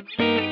Música